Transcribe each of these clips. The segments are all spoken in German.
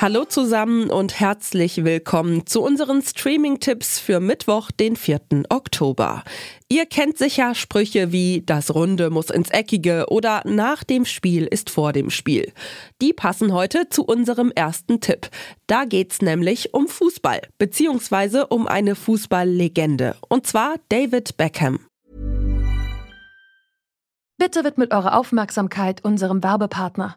Hallo zusammen und herzlich willkommen zu unseren Streaming-Tipps für Mittwoch, den 4. Oktober. Ihr kennt sicher Sprüche wie das Runde muss ins Eckige oder nach dem Spiel ist vor dem Spiel. Die passen heute zu unserem ersten Tipp. Da geht's nämlich um Fußball, beziehungsweise um eine Fußballlegende. Und zwar David Beckham. Bitte widmet eure Aufmerksamkeit unserem Werbepartner.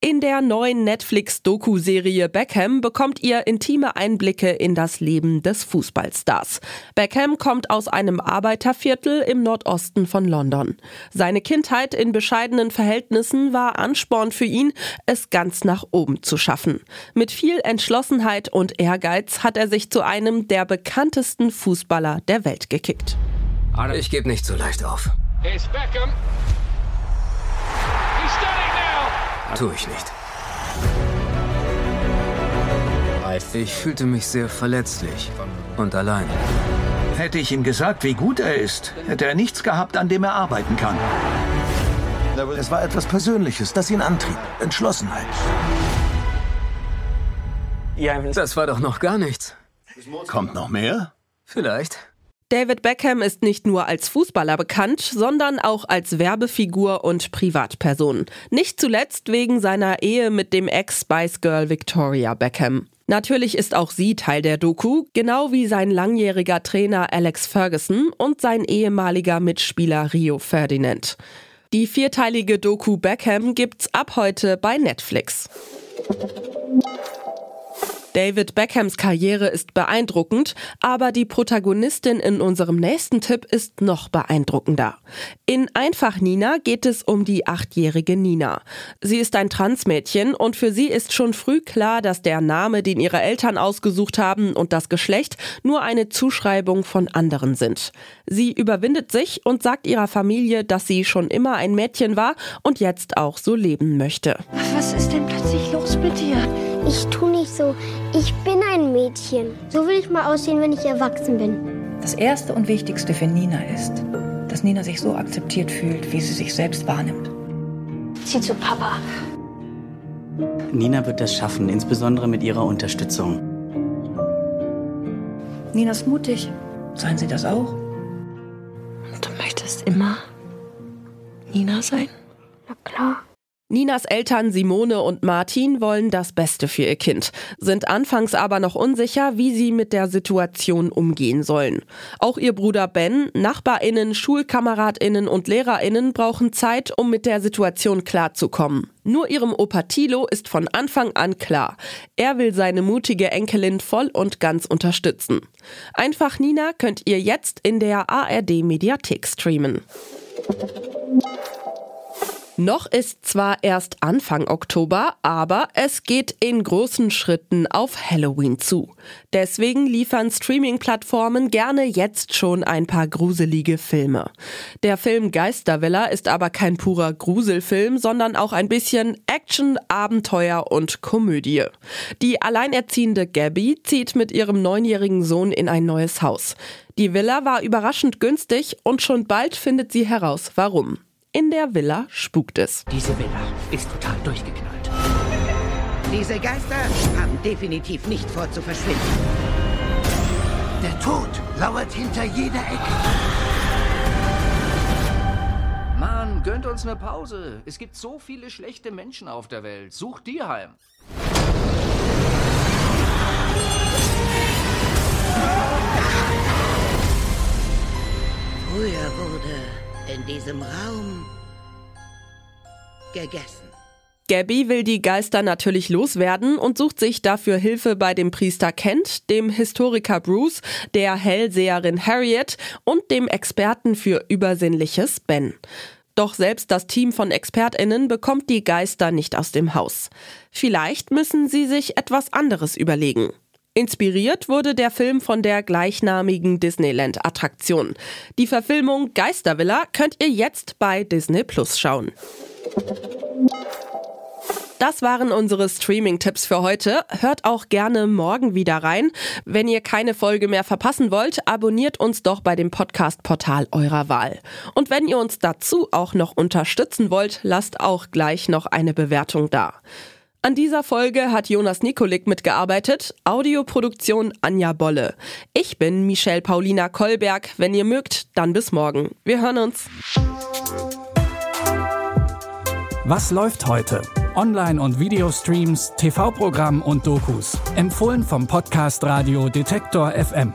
In der neuen Netflix-Doku-Serie Beckham bekommt ihr intime Einblicke in das Leben des Fußballstars. Beckham kommt aus einem Arbeiterviertel im Nordosten von London. Seine Kindheit in bescheidenen Verhältnissen war Ansporn für ihn, es ganz nach oben zu schaffen. Mit viel Entschlossenheit und Ehrgeiz hat er sich zu einem der bekanntesten Fußballer der Welt gekickt. Ich gebe nicht so leicht auf. Here's Beckham. Tu ich nicht. Ich fühlte mich sehr verletzlich und allein. Hätte ich ihm gesagt, wie gut er ist, hätte er nichts gehabt, an dem er arbeiten kann. Es war etwas Persönliches, das ihn antrieb. Entschlossenheit. Das war doch noch gar nichts. Kommt noch mehr? Vielleicht. David Beckham ist nicht nur als Fußballer bekannt, sondern auch als Werbefigur und Privatperson. Nicht zuletzt wegen seiner Ehe mit dem Ex-Spice Girl Victoria Beckham. Natürlich ist auch sie Teil der Doku, genau wie sein langjähriger Trainer Alex Ferguson und sein ehemaliger Mitspieler Rio Ferdinand. Die vierteilige Doku Beckham gibt's ab heute bei Netflix. David Beckhams Karriere ist beeindruckend, aber die Protagonistin in unserem nächsten Tipp ist noch beeindruckender. In Einfach Nina geht es um die achtjährige Nina. Sie ist ein Transmädchen und für sie ist schon früh klar, dass der Name, den ihre Eltern ausgesucht haben und das Geschlecht nur eine Zuschreibung von anderen sind. Sie überwindet sich und sagt ihrer Familie, dass sie schon immer ein Mädchen war und jetzt auch so leben möchte. Was ist denn plötzlich los mit dir? Ich tu nicht so. Ich bin ein Mädchen. So will ich mal aussehen, wenn ich erwachsen bin. Das Erste und Wichtigste für Nina ist, dass Nina sich so akzeptiert fühlt, wie sie sich selbst wahrnimmt. Zieh zu Papa. Nina wird das schaffen, insbesondere mit ihrer Unterstützung. Nina ist mutig. Seien Sie das auch? Und du möchtest immer Nina sein? Na klar. Ninas Eltern Simone und Martin wollen das Beste für ihr Kind, sind anfangs aber noch unsicher, wie sie mit der Situation umgehen sollen. Auch ihr Bruder Ben, Nachbarinnen, Schulkameradinnen und Lehrerinnen brauchen Zeit, um mit der Situation klarzukommen. Nur ihrem Opa Tilo ist von Anfang an klar, er will seine mutige Enkelin voll und ganz unterstützen. Einfach Nina könnt ihr jetzt in der ARD Mediathek streamen. Noch ist zwar erst Anfang Oktober, aber es geht in großen Schritten auf Halloween zu. Deswegen liefern Streaming-Plattformen gerne jetzt schon ein paar gruselige Filme. Der Film Geistervilla ist aber kein purer Gruselfilm, sondern auch ein bisschen Action, Abenteuer und Komödie. Die alleinerziehende Gabby zieht mit ihrem neunjährigen Sohn in ein neues Haus. Die Villa war überraschend günstig und schon bald findet sie heraus, warum. In der Villa spukt es. Diese Villa ist total durchgeknallt. Diese Geister haben definitiv nicht vor zu verschwinden. Der Tod lauert hinter jeder Ecke. Mann, gönnt uns eine Pause. Es gibt so viele schlechte Menschen auf der Welt. Sucht die heim. Früher wurde in diesem Raum gegessen. Gabby will die Geister natürlich loswerden und sucht sich dafür Hilfe bei dem Priester Kent, dem Historiker Bruce, der Hellseherin Harriet und dem Experten für Übersinnliches Ben. Doch selbst das Team von ExpertInnen bekommt die Geister nicht aus dem Haus. Vielleicht müssen sie sich etwas anderes überlegen. Inspiriert wurde der Film von der gleichnamigen Disneyland-Attraktion. Die Verfilmung Geistervilla könnt ihr jetzt bei Disney Plus schauen. Das waren unsere Streaming-Tipps für heute. Hört auch gerne morgen wieder rein. Wenn ihr keine Folge mehr verpassen wollt, abonniert uns doch bei dem Podcast-Portal eurer Wahl. Und wenn ihr uns dazu auch noch unterstützen wollt, lasst auch gleich noch eine Bewertung da. An dieser Folge hat Jonas Nikolik mitgearbeitet, Audioproduktion Anja Bolle. Ich bin Michelle Paulina Kolberg. Wenn ihr mögt, dann bis morgen. Wir hören uns. Was läuft heute? Online- und Videostreams, TV-Programm und Dokus. Empfohlen vom Podcast Radio Detektor FM.